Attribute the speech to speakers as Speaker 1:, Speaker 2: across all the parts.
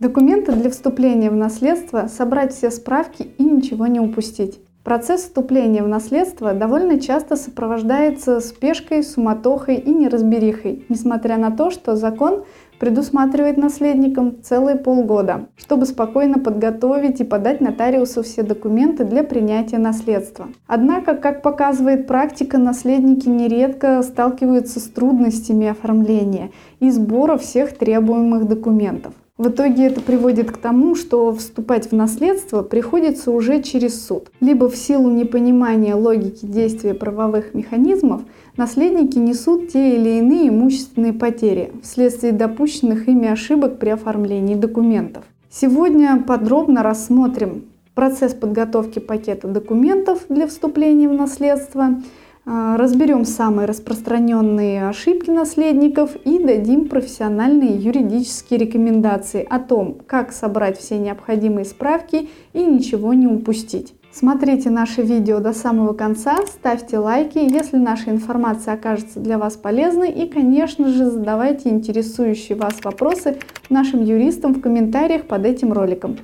Speaker 1: Документы для вступления в наследство, собрать все справки и ничего не упустить. Процесс вступления в наследство довольно часто сопровождается спешкой, суматохой и неразберихой, несмотря на то, что закон предусматривает наследникам целые полгода, чтобы спокойно подготовить и подать нотариусу все документы для принятия наследства. Однако, как показывает практика, наследники нередко сталкиваются с трудностями оформления и сбора всех требуемых документов. В итоге это приводит к тому, что вступать в наследство приходится уже через суд. Либо в силу непонимания логики действия правовых механизмов наследники несут те или иные имущественные потери вследствие допущенных ими ошибок при оформлении документов. Сегодня подробно рассмотрим процесс подготовки пакета документов для вступления в наследство – разберем самые распространенные ошибки наследников и дадим профессиональные юридические рекомендации о том, как собрать все необходимые справки и ничего не упустить. Смотрите наше видео до самого конца, ставьте лайки, если наша информация окажется для вас полезной и, конечно же, задавайте интересующие вас вопросы нашим юристам в комментариях под этим роликом.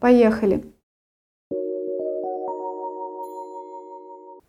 Speaker 1: Поехали!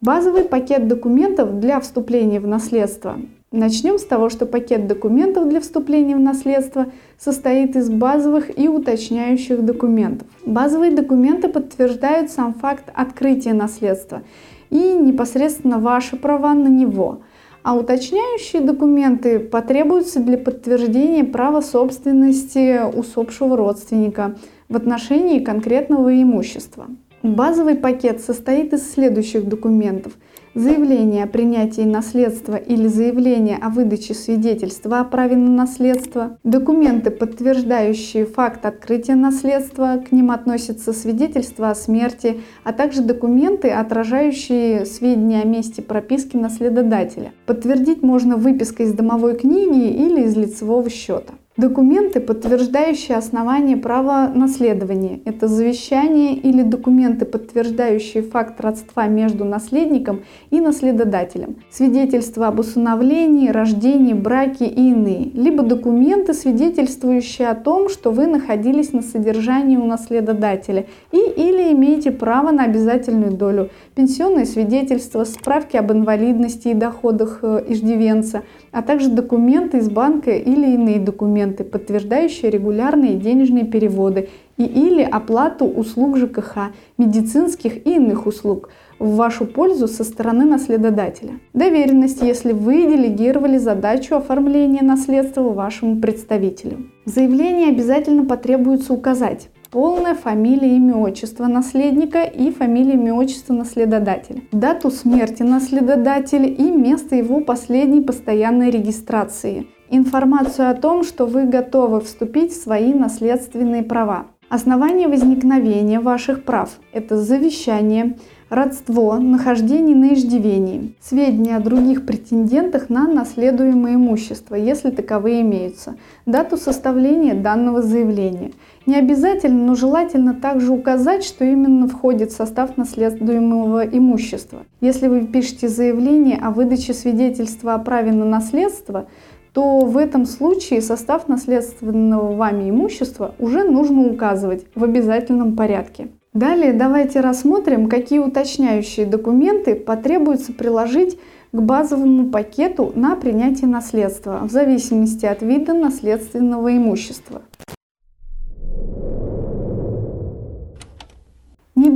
Speaker 1: Базовый пакет документов для вступления в наследство. Начнем с того, что пакет документов для вступления в наследство состоит из базовых и уточняющих документов. Базовые документы подтверждают сам факт открытия наследства и непосредственно ваши права на него. А уточняющие документы потребуются для подтверждения права собственности усопшего родственника в отношении конкретного имущества. Базовый пакет состоит из следующих документов. Заявление о принятии наследства или заявление о выдаче свидетельства о праве на наследство, документы, подтверждающие факт открытия наследства, к ним относятся свидетельства о смерти, а также документы, отражающие сведения о месте прописки наследодателя. Подтвердить можно выпиской из домовой книги или из лицевого счета. Документы, подтверждающие основание права наследования. Это завещание или документы, подтверждающие факт родства между наследником и наследодателем. Свидетельства об усыновлении, рождении, браке и иные. Либо документы, свидетельствующие о том, что вы находились на содержании у наследодателя и или имеете право на обязательную долю. Пенсионные свидетельства, справки об инвалидности и доходах э, иждивенца, а также документы из банка или иные документы документы, подтверждающие регулярные денежные переводы и или оплату услуг ЖКХ, медицинских и иных услуг в вашу пользу со стороны наследодателя. Доверенность, если вы делегировали задачу оформления наследства вашему представителю. В заявлении обязательно потребуется указать полная фамилия, имя, отчество наследника и фамилия, имя, отчество наследодателя, дату смерти наследодателя и место его последней постоянной регистрации, информацию о том, что вы готовы вступить в свои наследственные права. Основание возникновения ваших прав – это завещание, родство, нахождение на иждивении, сведения о других претендентах на наследуемое имущество, если таковые имеются, дату составления данного заявления. Не обязательно, но желательно также указать, что именно входит в состав наследуемого имущества. Если вы пишете заявление о выдаче свидетельства о праве на наследство, то в этом случае состав наследственного вами имущества уже нужно указывать в обязательном порядке. Далее давайте рассмотрим, какие уточняющие документы потребуется приложить к базовому пакету на принятие наследства в зависимости от вида наследственного имущества.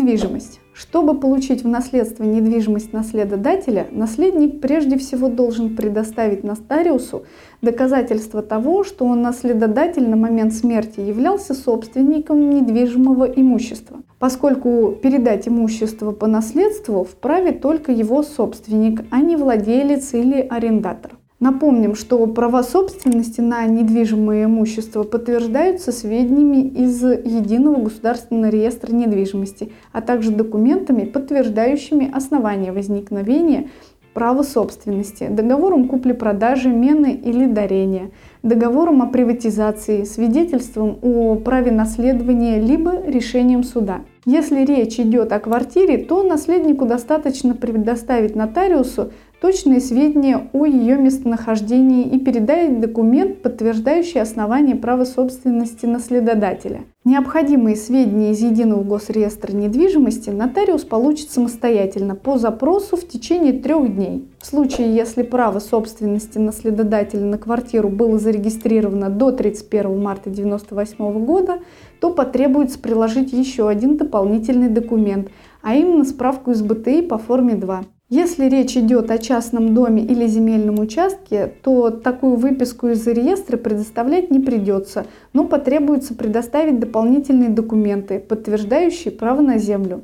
Speaker 1: Недвижимость. Чтобы получить в наследство недвижимость наследодателя, наследник прежде всего должен предоставить нотариусу доказательство того, что он наследодатель на момент смерти являлся собственником недвижимого имущества, поскольку передать имущество по наследству вправе только его собственник, а не владелец или арендатор. Напомним, что права собственности на недвижимое имущество подтверждаются сведениями из Единого государственного реестра недвижимости, а также документами, подтверждающими основания возникновения права собственности, договором купли-продажи, мены или дарения, договором о приватизации, свидетельством о праве наследования либо решением суда. Если речь идет о квартире, то наследнику достаточно предоставить нотариусу точные сведения о ее местонахождении и передать документ, подтверждающий основание права собственности наследодателя. Необходимые сведения из Единого госреестра недвижимости нотариус получит самостоятельно по запросу в течение трех дней. В случае, если право собственности наследодателя на квартиру было зарегистрировано до 31 марта 1998 года, то потребуется приложить еще один дополнительный документ, а именно справку из БТИ по форме 2. Если речь идет о частном доме или земельном участке, то такую выписку из реестра предоставлять не придется, но потребуется предоставить дополнительные документы, подтверждающие право на землю.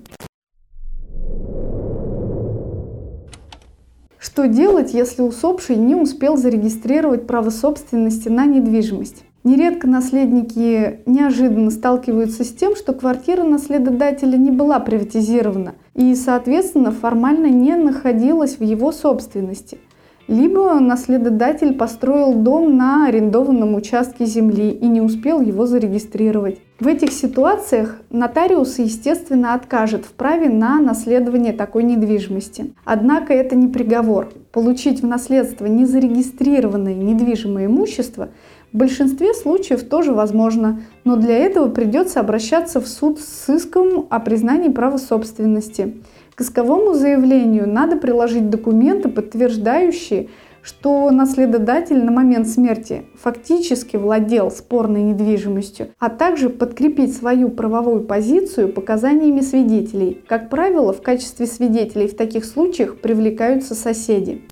Speaker 1: Что делать, если усопший не успел зарегистрировать право собственности на недвижимость? Нередко наследники неожиданно сталкиваются с тем, что квартира наследодателя не была приватизирована и, соответственно, формально не находилась в его собственности. Либо наследодатель построил дом на арендованном участке земли и не успел его зарегистрировать. В этих ситуациях нотариус, естественно, откажет в праве на наследование такой недвижимости. Однако это не приговор. Получить в наследство незарегистрированное недвижимое имущество – в большинстве случаев тоже возможно, но для этого придется обращаться в суд с иском о признании права собственности. К исковому заявлению надо приложить документы, подтверждающие, что наследодатель на момент смерти фактически владел спорной недвижимостью, а также подкрепить свою правовую позицию показаниями свидетелей. Как правило, в качестве свидетелей в таких случаях привлекаются соседи.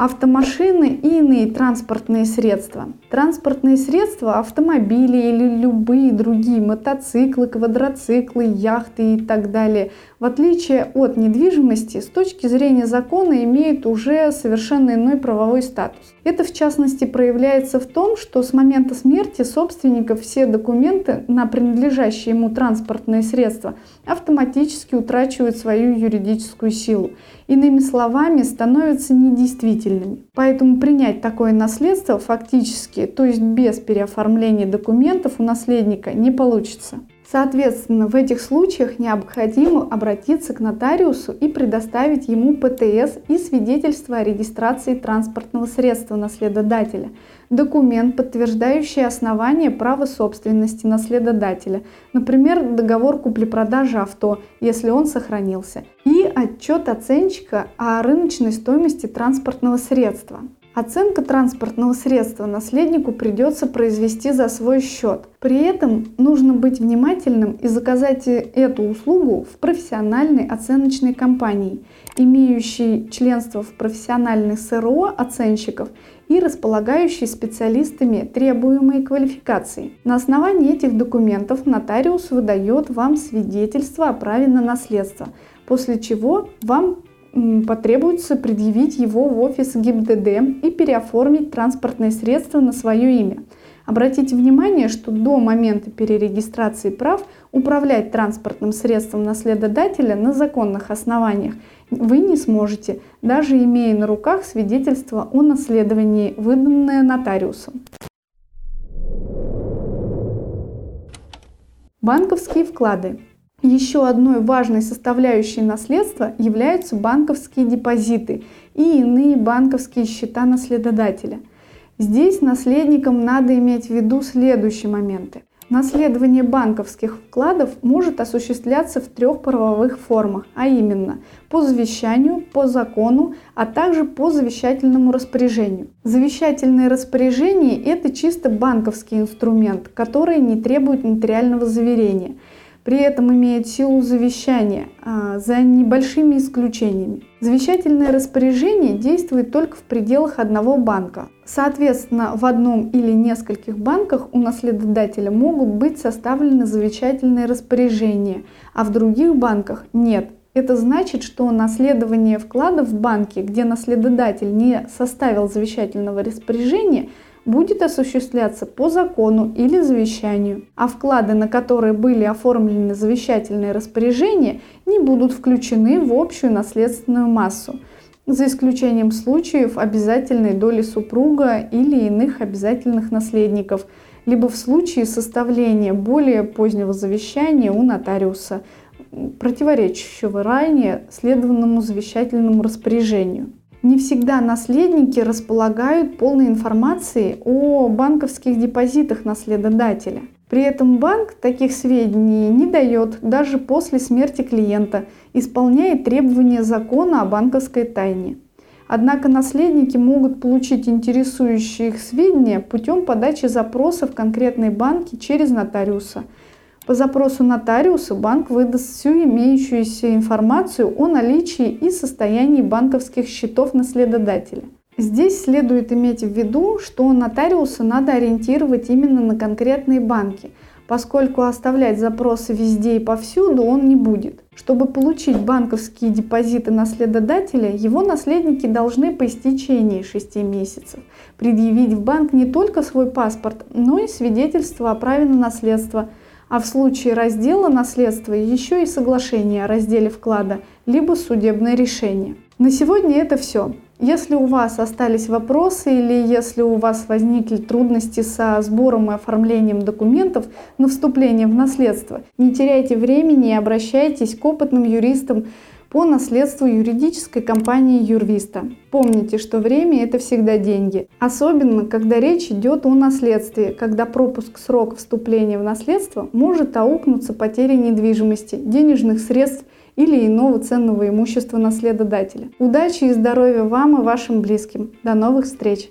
Speaker 1: Автомашины и иные транспортные средства. Транспортные средства, автомобили или любые другие мотоциклы, квадроциклы, яхты и так далее, в отличие от недвижимости, с точки зрения закона имеют уже совершенно иной правовой статус. Это в частности проявляется в том, что с момента смерти собственника все документы на принадлежащие ему транспортные средства автоматически утрачивают свою юридическую силу. Иными словами, становятся недействительными. Поэтому принять такое наследство фактически, то есть без переоформления документов у наследника не получится. Соответственно, в этих случаях необходимо обратиться к нотариусу и предоставить ему ПТС и свидетельство о регистрации транспортного средства наследодателя, документ, подтверждающий основание права собственности наследодателя, например, договор купли-продажи авто, если он сохранился, и отчет оценщика о рыночной стоимости транспортного средства. Оценка транспортного средства наследнику придется произвести за свой счет. При этом нужно быть внимательным и заказать эту услугу в профессиональной оценочной компании, имеющей членство в профессиональных СРО оценщиков и располагающей специалистами требуемой квалификации. На основании этих документов нотариус выдает вам свидетельство о праве на наследство, после чего вам потребуется предъявить его в офис ГИБДД и переоформить транспортное средство на свое имя. Обратите внимание, что до момента перерегистрации прав управлять транспортным средством наследодателя на законных основаниях вы не сможете, даже имея на руках свидетельство о наследовании, выданное нотариусом. Банковские вклады. Еще одной важной составляющей наследства являются банковские депозиты и иные банковские счета наследодателя. Здесь наследникам надо иметь в виду следующие моменты. Наследование банковских вкладов может осуществляться в трех правовых формах, а именно по завещанию, по закону, а также по завещательному распоряжению. Завещательное распоряжение – это чисто банковский инструмент, который не требует нотариального заверения – при этом имеет силу завещания, а, за небольшими исключениями. Завещательное распоряжение действует только в пределах одного банка. Соответственно, в одном или нескольких банках у наследодателя могут быть составлены завещательные распоряжения, а в других банках нет. Это значит, что наследование вкладов в банке, где наследодатель не составил завещательного распоряжения, будет осуществляться по закону или завещанию, а вклады, на которые были оформлены завещательные распоряжения, не будут включены в общую наследственную массу, за исключением случаев обязательной доли супруга или иных обязательных наследников, либо в случае составления более позднего завещания у нотариуса. противоречащего ранее следованному завещательному распоряжению. Не всегда наследники располагают полной информацией о банковских депозитах наследодателя. При этом банк таких сведений не дает даже после смерти клиента, исполняет требования закона о банковской тайне. Однако наследники могут получить интересующие их сведения путем подачи запроса в конкретной банке через нотариуса. По запросу нотариуса банк выдаст всю имеющуюся информацию о наличии и состоянии банковских счетов наследодателя. Здесь следует иметь в виду, что нотариуса надо ориентировать именно на конкретные банки – поскольку оставлять запросы везде и повсюду он не будет. Чтобы получить банковские депозиты наследодателя, его наследники должны по истечении 6 месяцев предъявить в банк не только свой паспорт, но и свидетельство о праве на наследство, а в случае раздела наследства еще и соглашение о разделе вклада, либо судебное решение. На сегодня это все. Если у вас остались вопросы или если у вас возникли трудности со сбором и оформлением документов на вступление в наследство, не теряйте времени и обращайтесь к опытным юристам по наследству юридической компании Юрвиста. Помните, что время – это всегда деньги. Особенно, когда речь идет о наследстве, когда пропуск срока вступления в наследство может аукнуться потерей недвижимости, денежных средств – или иного ценного имущества наследодателя. Удачи и здоровья вам и вашим близким. До новых встреч!